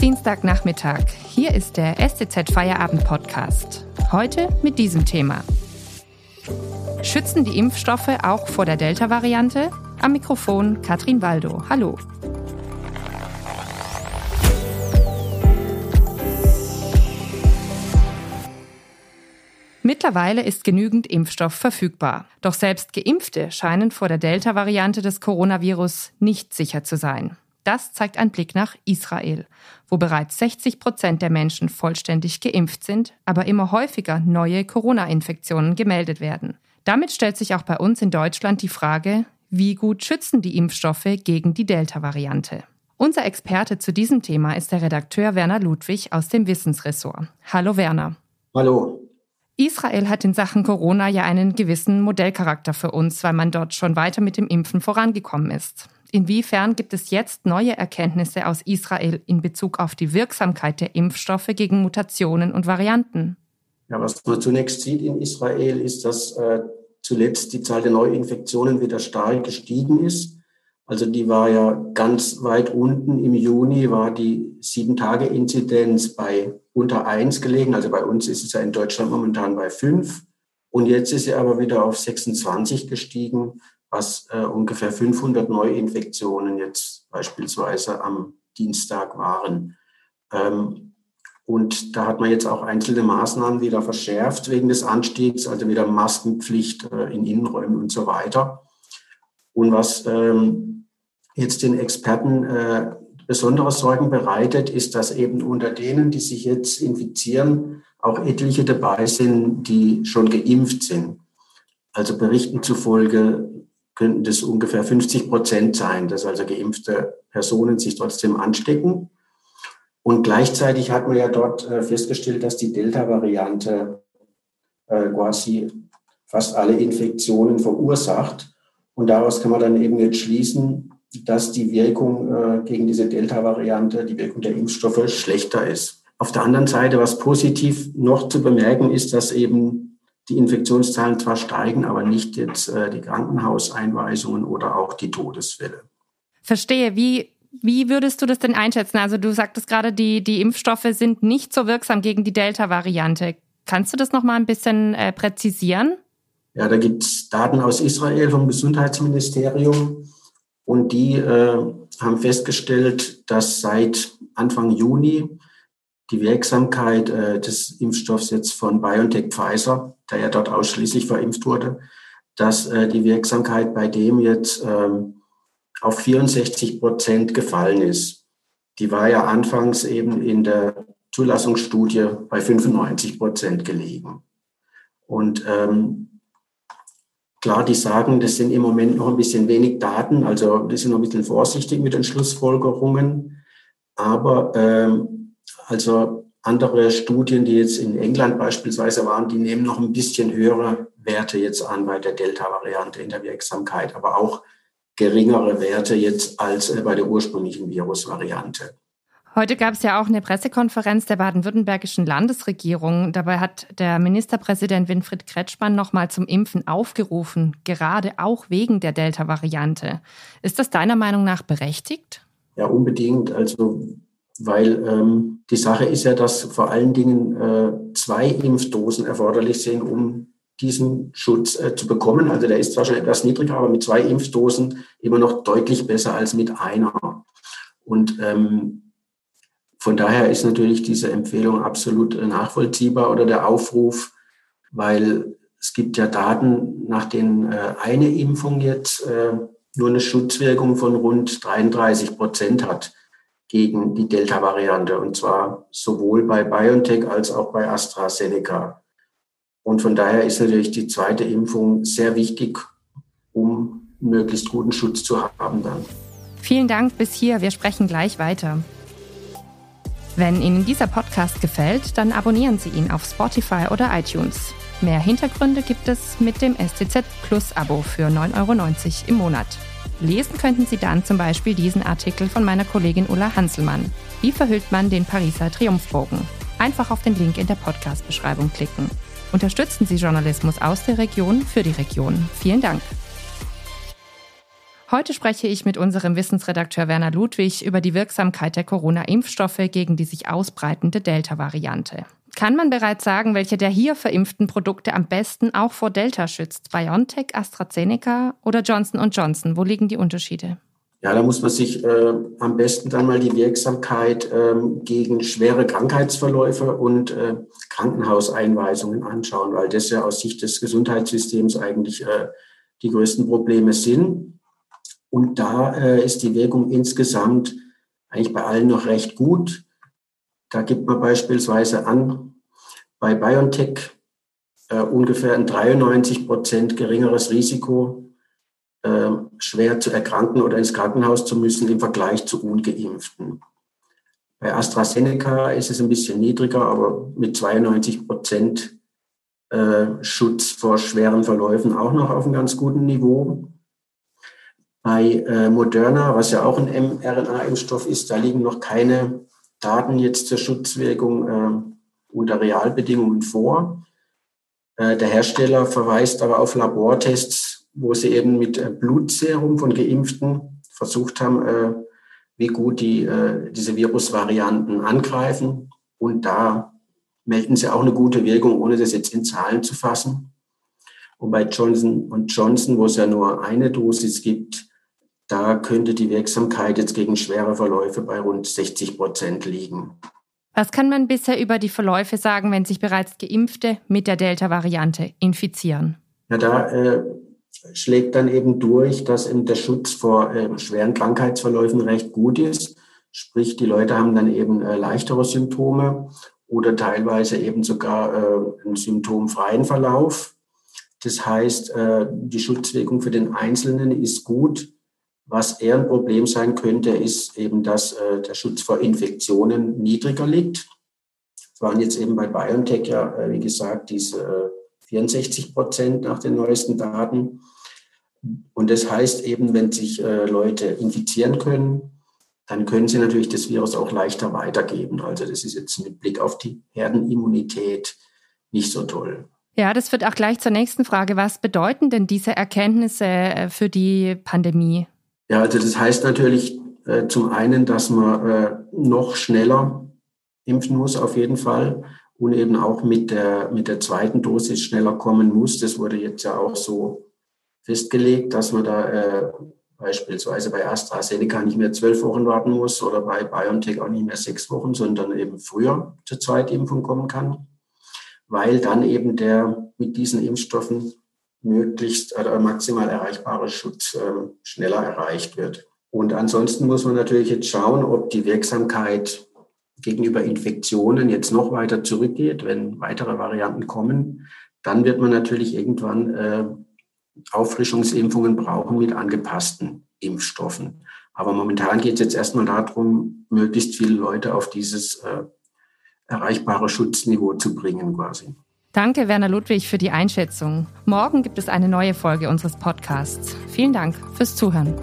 Dienstagnachmittag. Hier ist der STZ Feierabend Podcast. Heute mit diesem Thema. Schützen die Impfstoffe auch vor der Delta-Variante? Am Mikrofon Katrin Waldo. Hallo. Mittlerweile ist genügend Impfstoff verfügbar. Doch selbst Geimpfte scheinen vor der Delta-Variante des Coronavirus nicht sicher zu sein. Das zeigt ein Blick nach Israel, wo bereits 60 Prozent der Menschen vollständig geimpft sind, aber immer häufiger neue Corona-Infektionen gemeldet werden. Damit stellt sich auch bei uns in Deutschland die Frage, wie gut schützen die Impfstoffe gegen die Delta-Variante? Unser Experte zu diesem Thema ist der Redakteur Werner Ludwig aus dem Wissensressort. Hallo Werner. Hallo. Israel hat in Sachen Corona ja einen gewissen Modellcharakter für uns, weil man dort schon weiter mit dem Impfen vorangekommen ist. Inwiefern gibt es jetzt neue Erkenntnisse aus Israel in Bezug auf die Wirksamkeit der Impfstoffe gegen Mutationen und Varianten? Ja, was man zunächst sieht in Israel ist, dass äh, zuletzt die Zahl der Neuinfektionen wieder stark gestiegen ist. Also die war ja ganz weit unten. Im Juni war die Sieben-Tage-Inzidenz bei unter eins gelegen. Also bei uns ist es ja in Deutschland momentan bei fünf. Und jetzt ist sie aber wieder auf 26 gestiegen was äh, ungefähr 500 Neuinfektionen jetzt beispielsweise am Dienstag waren. Ähm, und da hat man jetzt auch einzelne Maßnahmen wieder verschärft wegen des Anstiegs, also wieder Maskenpflicht äh, in Innenräumen und so weiter. Und was ähm, jetzt den Experten äh, besondere Sorgen bereitet, ist, dass eben unter denen, die sich jetzt infizieren, auch etliche dabei sind, die schon geimpft sind. Also Berichten zufolge könnten das ungefähr 50 Prozent sein, dass also geimpfte Personen sich trotzdem anstecken. Und gleichzeitig hat man ja dort äh, festgestellt, dass die Delta-Variante äh, quasi fast alle Infektionen verursacht. Und daraus kann man dann eben jetzt schließen, dass die Wirkung äh, gegen diese Delta-Variante, die Wirkung der Impfstoffe schlechter ist. Auf der anderen Seite, was positiv noch zu bemerken ist, dass eben die Infektionszahlen zwar steigen, aber nicht jetzt äh, die Krankenhauseinweisungen oder auch die Todesfälle. Verstehe. Wie, wie würdest du das denn einschätzen? Also du sagtest gerade, die, die Impfstoffe sind nicht so wirksam gegen die Delta-Variante. Kannst du das noch mal ein bisschen äh, präzisieren? Ja, da gibt es Daten aus Israel vom Gesundheitsministerium und die äh, haben festgestellt, dass seit Anfang Juni die Wirksamkeit äh, des Impfstoffs jetzt von BioNTech Pfizer, der ja dort ausschließlich verimpft wurde, dass äh, die Wirksamkeit bei dem jetzt ähm, auf 64 Prozent gefallen ist. Die war ja anfangs eben in der Zulassungsstudie bei 95 Prozent gelegen. Und ähm, klar, die sagen, das sind im Moment noch ein bisschen wenig Daten, also die sind noch ein bisschen vorsichtig mit den Schlussfolgerungen. Aber ähm, also andere Studien, die jetzt in England beispielsweise waren, die nehmen noch ein bisschen höhere Werte jetzt an bei der Delta-Variante in der Wirksamkeit, aber auch geringere Werte jetzt als äh, bei der ursprünglichen Virusvariante. Heute gab es ja auch eine Pressekonferenz der baden-württembergischen Landesregierung. Dabei hat der Ministerpräsident Winfried Kretschmann nochmal zum Impfen aufgerufen, gerade auch wegen der Delta-Variante. Ist das deiner Meinung nach berechtigt? Ja, unbedingt. Also weil ähm, die Sache ist ja, dass vor allen Dingen äh, zwei Impfdosen erforderlich sind, um diesen Schutz äh, zu bekommen. Also der ist zwar schon etwas niedriger, aber mit zwei Impfdosen immer noch deutlich besser als mit einer. Und ähm, von daher ist natürlich diese Empfehlung absolut äh, nachvollziehbar oder der Aufruf, weil es gibt ja Daten, nach denen äh, eine Impfung jetzt äh, nur eine Schutzwirkung von rund 33 Prozent hat gegen die Delta-Variante und zwar sowohl bei BioNTech als auch bei AstraZeneca. Und von daher ist natürlich die zweite Impfung sehr wichtig, um möglichst guten Schutz zu haben dann. Vielen Dank bis hier. Wir sprechen gleich weiter. Wenn Ihnen dieser Podcast gefällt, dann abonnieren Sie ihn auf Spotify oder iTunes. Mehr Hintergründe gibt es mit dem STZ Plus Abo für 9,90 Euro im Monat. Lesen könnten Sie dann zum Beispiel diesen Artikel von meiner Kollegin Ulla Hanselmann. Wie verhüllt man den Pariser Triumphbogen? Einfach auf den Link in der Podcast-Beschreibung klicken. Unterstützen Sie Journalismus aus der Region für die Region. Vielen Dank. Heute spreche ich mit unserem Wissensredakteur Werner Ludwig über die Wirksamkeit der Corona-Impfstoffe gegen die sich ausbreitende Delta-Variante. Kann man bereits sagen, welche der hier verimpften Produkte am besten auch vor Delta schützt? BioNTech, AstraZeneca oder Johnson Johnson? Wo liegen die Unterschiede? Ja, da muss man sich äh, am besten dann mal die Wirksamkeit äh, gegen schwere Krankheitsverläufe und äh, Krankenhauseinweisungen anschauen, weil das ja aus Sicht des Gesundheitssystems eigentlich äh, die größten Probleme sind. Und da äh, ist die Wirkung insgesamt eigentlich bei allen noch recht gut. Da gibt man beispielsweise an, bei BioNTech äh, ungefähr ein 93 Prozent geringeres Risiko, äh, schwer zu erkranken oder ins Krankenhaus zu müssen im Vergleich zu ungeimpften. Bei AstraZeneca ist es ein bisschen niedriger, aber mit 92 Prozent äh, Schutz vor schweren Verläufen auch noch auf einem ganz guten Niveau. Bei äh, Moderna, was ja auch ein mRNA-Impfstoff ist, da liegen noch keine Daten jetzt zur Schutzwirkung äh, unter Realbedingungen vor. Äh, der Hersteller verweist aber auf Labortests, wo sie eben mit äh, Blutserum von Geimpften versucht haben, äh, wie gut die äh, diese Virusvarianten angreifen. Und da melden sie auch eine gute Wirkung, ohne das jetzt in Zahlen zu fassen. Und bei Johnson Johnson, wo es ja nur eine Dosis gibt, da könnte die Wirksamkeit jetzt gegen schwere Verläufe bei rund 60 Prozent liegen. Was kann man bisher über die Verläufe sagen, wenn sich bereits Geimpfte mit der Delta-Variante infizieren? Ja, da äh, schlägt dann eben durch, dass eben der Schutz vor äh, schweren Krankheitsverläufen recht gut ist. Sprich, die Leute haben dann eben äh, leichtere Symptome oder teilweise eben sogar äh, einen symptomfreien Verlauf. Das heißt, äh, die Schutzwirkung für den Einzelnen ist gut. Was eher ein Problem sein könnte, ist eben, dass äh, der Schutz vor Infektionen niedriger liegt. Es waren jetzt eben bei BioNTech ja, äh, wie gesagt, diese 64 äh, Prozent nach den neuesten Daten. Und das heißt eben, wenn sich äh, Leute infizieren können, dann können sie natürlich das Virus auch leichter weitergeben. Also das ist jetzt mit Blick auf die Herdenimmunität nicht so toll. Ja, das wird auch gleich zur nächsten Frage. Was bedeuten denn diese Erkenntnisse äh, für die Pandemie? Ja, also das heißt natürlich äh, zum einen, dass man äh, noch schneller impfen muss, auf jeden Fall. Und eben auch mit der, mit der zweiten Dosis schneller kommen muss. Das wurde jetzt ja auch so festgelegt, dass man da äh, beispielsweise bei AstraZeneca nicht mehr zwölf Wochen warten muss oder bei BioNTech auch nicht mehr sechs Wochen, sondern eben früher zur Zweitimpfung kommen kann, weil dann eben der mit diesen Impfstoffen möglichst oder maximal erreichbare Schutz äh, schneller erreicht wird. Und ansonsten muss man natürlich jetzt schauen, ob die Wirksamkeit gegenüber Infektionen jetzt noch weiter zurückgeht, wenn weitere Varianten kommen. Dann wird man natürlich irgendwann äh, Auffrischungsimpfungen brauchen mit angepassten Impfstoffen. Aber momentan geht es jetzt erstmal darum, möglichst viele Leute auf dieses äh, erreichbare Schutzniveau zu bringen quasi. Danke, Werner Ludwig, für die Einschätzung. Morgen gibt es eine neue Folge unseres Podcasts. Vielen Dank fürs Zuhören.